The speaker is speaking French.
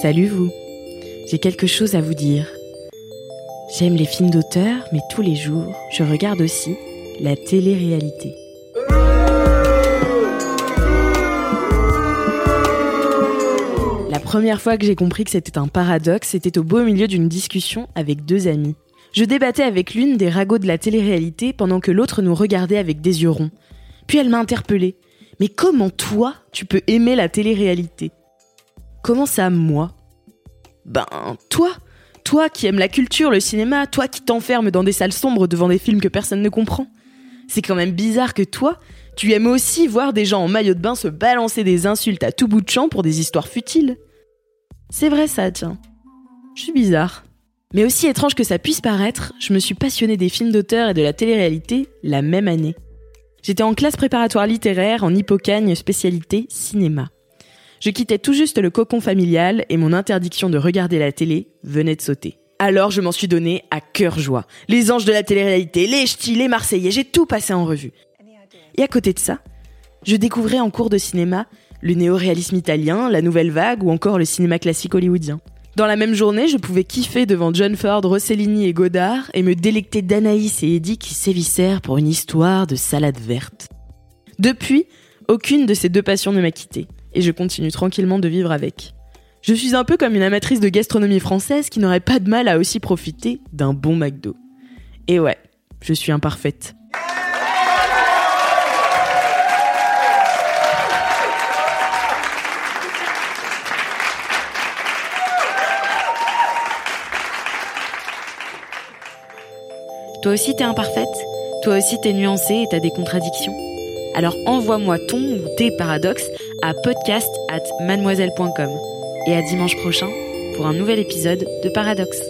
Salut vous, j'ai quelque chose à vous dire. J'aime les films d'auteur, mais tous les jours, je regarde aussi la télé-réalité. La première fois que j'ai compris que c'était un paradoxe, c'était au beau milieu d'une discussion avec deux amis. Je débattais avec l'une des ragots de la télé-réalité pendant que l'autre nous regardait avec des yeux ronds. Puis elle m'a interpellée. Mais comment toi, tu peux aimer la télé-réalité? Comment ça, moi? Ben, toi Toi qui aimes la culture, le cinéma, toi qui t'enfermes dans des salles sombres devant des films que personne ne comprend. C'est quand même bizarre que toi, tu aimes aussi voir des gens en maillot de bain se balancer des insultes à tout bout de champ pour des histoires futiles. C'est vrai ça, tiens. Je suis bizarre. Mais aussi étrange que ça puisse paraître, je me suis passionnée des films d'auteur et de la télé-réalité la même année. J'étais en classe préparatoire littéraire en hippocagne spécialité cinéma. Je quittais tout juste le cocon familial et mon interdiction de regarder la télé venait de sauter. Alors je m'en suis donné à cœur joie. Les anges de la télé-réalité, les ch'tis, les marseillais, j'ai tout passé en revue. Et à côté de ça, je découvrais en cours de cinéma le néo-réalisme italien, la nouvelle vague ou encore le cinéma classique hollywoodien. Dans la même journée, je pouvais kiffer devant John Ford, Rossellini et Godard et me délecter d'Anaïs et Eddie qui sévissèrent pour une histoire de salade verte. Depuis, aucune de ces deux passions ne m'a quitté et je continue tranquillement de vivre avec. Je suis un peu comme une amatrice de gastronomie française qui n'aurait pas de mal à aussi profiter d'un bon McDo. Et ouais, je suis imparfaite. Toi aussi t'es imparfaite? Toi aussi t'es nuancée et t'as des contradictions? Alors envoie-moi ton ou tes paradoxes à podcast at mademoiselle.com. Et à dimanche prochain pour un nouvel épisode de Paradoxe.